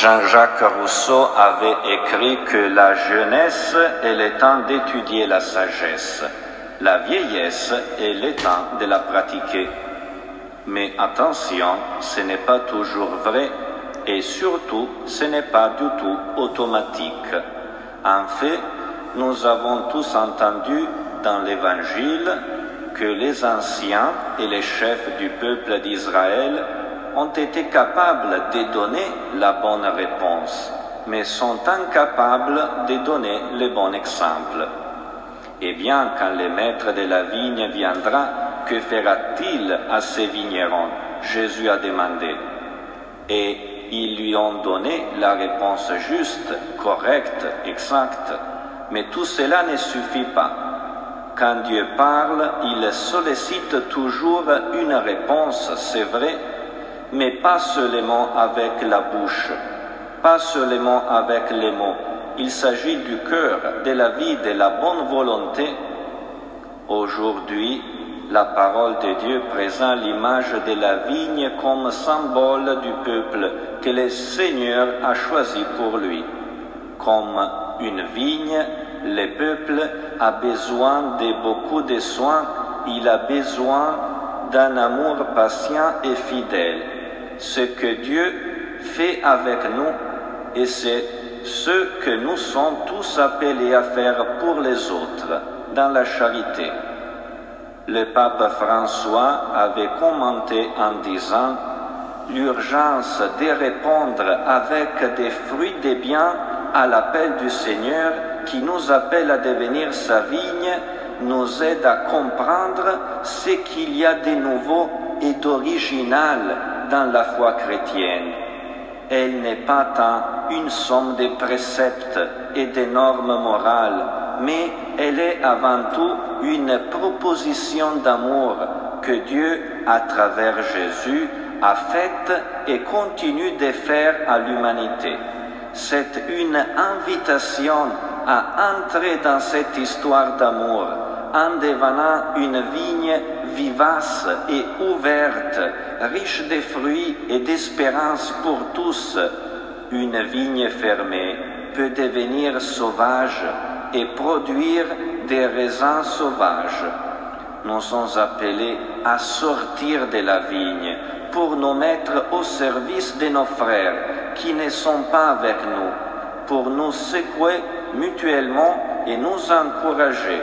Jean-Jacques Rousseau avait écrit que la jeunesse est le temps d'étudier la sagesse, la vieillesse est le temps de la pratiquer. Mais attention, ce n'est pas toujours vrai et surtout ce n'est pas du tout automatique. En fait, nous avons tous entendu dans l'Évangile que les anciens et les chefs du peuple d'Israël ont été capables de donner la bonne réponse, mais sont incapables de donner le bon exemple. Et bien, quand le maître de la vigne viendra, que fera-t-il à ces vignerons? Jésus a demandé. Et ils lui ont donné la réponse juste, correcte, exacte. Mais tout cela ne suffit pas. Quand Dieu parle, il sollicite toujours une réponse, c'est vrai, mais pas seulement avec la bouche, pas seulement avec les mots. Il s'agit du cœur, de la vie, de la bonne volonté. Aujourd'hui, la parole de Dieu présente l'image de la vigne comme symbole du peuple que le Seigneur a choisi pour lui. Comme une vigne, le peuple a besoin de beaucoup de soins, il a besoin d'un amour patient et fidèle. Ce que Dieu fait avec nous, et c'est ce que nous sommes tous appelés à faire pour les autres, dans la charité. Le pape François avait commenté en disant l'urgence de répondre avec des fruits des biens à l'appel du Seigneur qui nous appelle à devenir sa vigne nous aide à comprendre ce qu'il y a de nouveau et d'original dans la foi chrétienne. Elle n'est pas tant une somme de préceptes et de normes morales, mais elle est avant tout une proposition d'amour que Dieu, à travers Jésus, a faite et continue de faire à l'humanité. C'est une invitation à entrer dans cette histoire d'amour en devenant une vigne vivace et ouverte, riche de fruits et d'espérance pour tous. Une vigne fermée peut devenir sauvage et produire des raisins sauvages. Nous sommes appelés à sortir de la vigne pour nous mettre au service de nos frères qui ne sont pas avec nous, pour nous secouer mutuellement et nous encourager,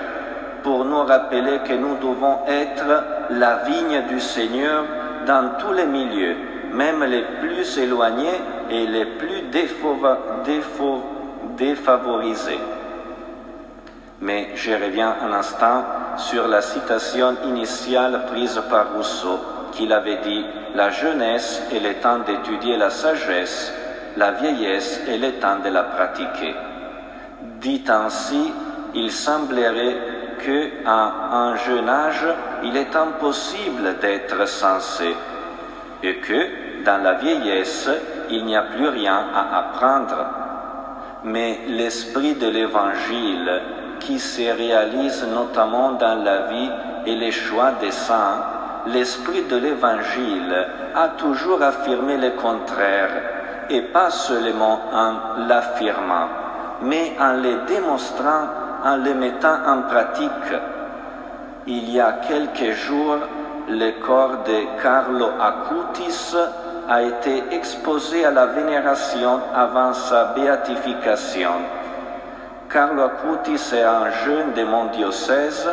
pour nous rappeler que nous devons être la vigne du Seigneur dans tous les milieux, même les plus éloignés et les plus défavorisés. Mais je reviens un instant sur la citation initiale prise par Rousseau, qu'il avait dit La jeunesse est le temps d'étudier la sagesse, la vieillesse est le temps de la pratiquer. Dit ainsi, il semblerait qu'à un jeune âge, il est impossible d'être sensé et que dans la vieillesse, il n'y a plus rien à apprendre. Mais l'esprit de l'Évangile, qui se réalise notamment dans la vie et les choix des saints, l'esprit de l'Évangile a toujours affirmé le contraire, et pas seulement en l'affirmant, mais en le démontrant, en le mettant en pratique. Il y a quelques jours, le corps de Carlo Acutis a été exposé à la vénération avant sa béatification. Carlo Acutis est un jeune de mon diocèse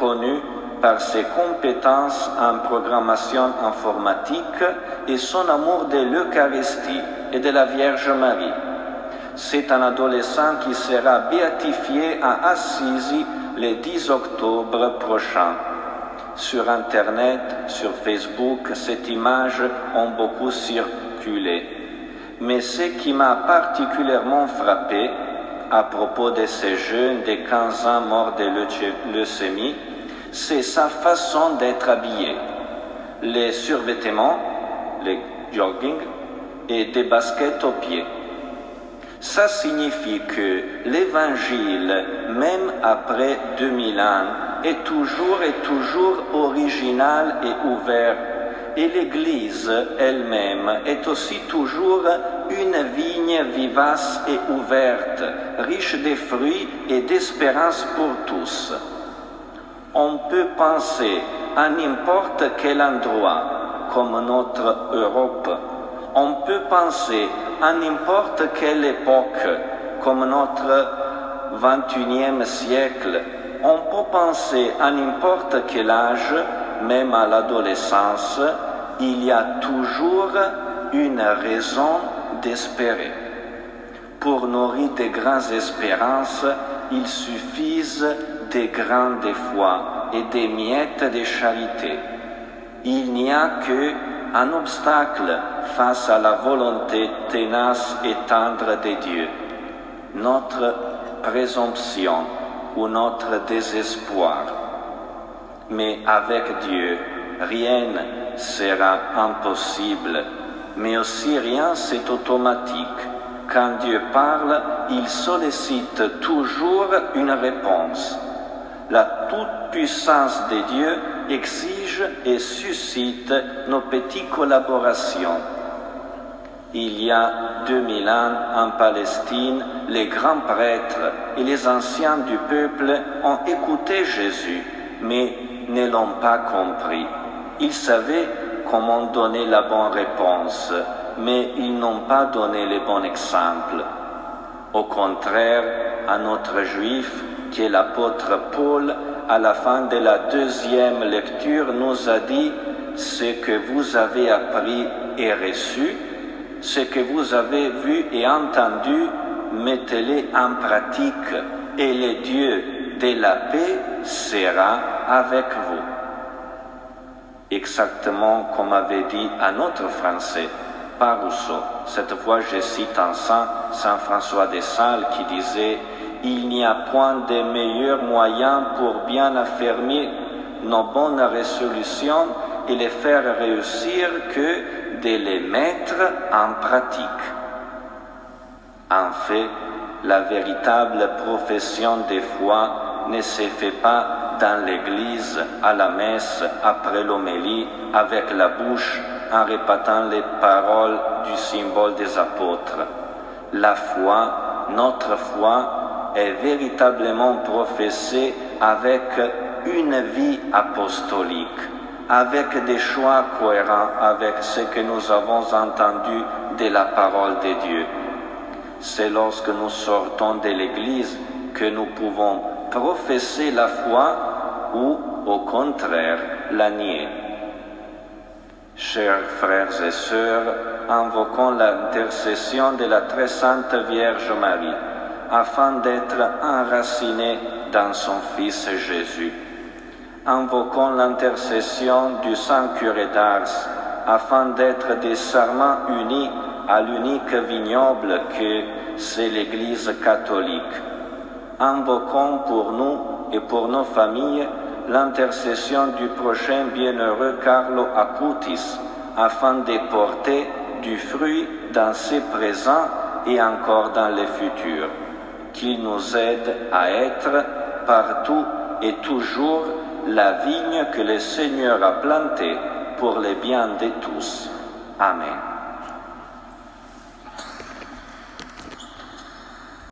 connu par ses compétences en programmation informatique et son amour de l'Eucharistie et de la Vierge Marie. C'est un adolescent qui sera béatifié à Assisi le 10 octobre prochain. Sur Internet, sur Facebook, cette image ont beaucoup circulé. Mais ce qui m'a particulièrement frappé à propos de ce jeune de 15 ans mort de leucémie, c'est sa façon d'être habillé. Les survêtements, les jogging et des baskets aux pieds. Ça signifie que l'Évangile, même après 2000 ans, est toujours et toujours original et ouvert. et l'Église elle-même est aussi toujours une vigne vivace et ouverte, riche de fruits et d'espérance pour tous. On peut penser à n'importe quel endroit, comme notre Europe. On peut penser à n'importe quelle époque, comme notre 21e siècle. On peut penser à n'importe quel âge, même à l'adolescence, il y a toujours une raison d'espérer. Pour nourrir de grandes espérances, il suffise de grandes foi et des miettes de charité. Il n'y a que un obstacle face à la volonté tenace et tendre de Dieu, notre présomption ou notre désespoir. Mais avec Dieu, rien sera impossible, mais aussi rien c'est automatique. Quand Dieu parle, il sollicite toujours une réponse. La toute-puissance de Dieu exige et suscite nos petites collaborations. Il y a 2000 ans en Palestine, les grands prêtres et les anciens du peuple ont écouté Jésus, mais ne l'ont pas compris. Ils savaient comment donner la bonne réponse, mais ils n'ont pas donné le bon exemple. Au contraire, à notre juif, qui est l'apôtre Paul, à la fin de la deuxième lecture, nous a dit ce que vous avez appris et reçu, ce que vous avez vu et entendu, mettez-les en pratique, et le Dieu de la paix sera avec vous. Exactement comme avait dit un autre Français, par Rousseau. Cette fois, je cite un saint, Saint François de Sales, qui disait Il n'y a point de meilleur moyen pour bien affermir nos bonnes résolutions et les faire réussir que de les mettre en pratique. En fait, la véritable profession de foi ne se fait pas dans l'église, à la messe, après l'homélie, avec la bouche, en répétant les paroles du symbole des apôtres. La foi, notre foi, est véritablement professée avec une vie apostolique, avec des choix cohérents avec ce que nous avons entendu de la parole de Dieu. C'est lorsque nous sortons de l'Église que nous pouvons professer la foi ou, au contraire, la nier. Chers frères et sœurs, invoquons l'intercession de la très sainte Vierge Marie, afin d'être enracinés dans son Fils Jésus. Invoquons l'intercession du Saint Curé d'Ars, afin d'être des serments unis à l'unique vignoble que c'est l'Église catholique. Invoquons pour nous et pour nos familles l'intercession du prochain bienheureux Carlo Acutis, afin de porter du fruit dans ses présents et encore dans les futurs, qu'il nous aide à être partout et toujours la vigne que le Seigneur a plantée pour le bien de tous. Amen.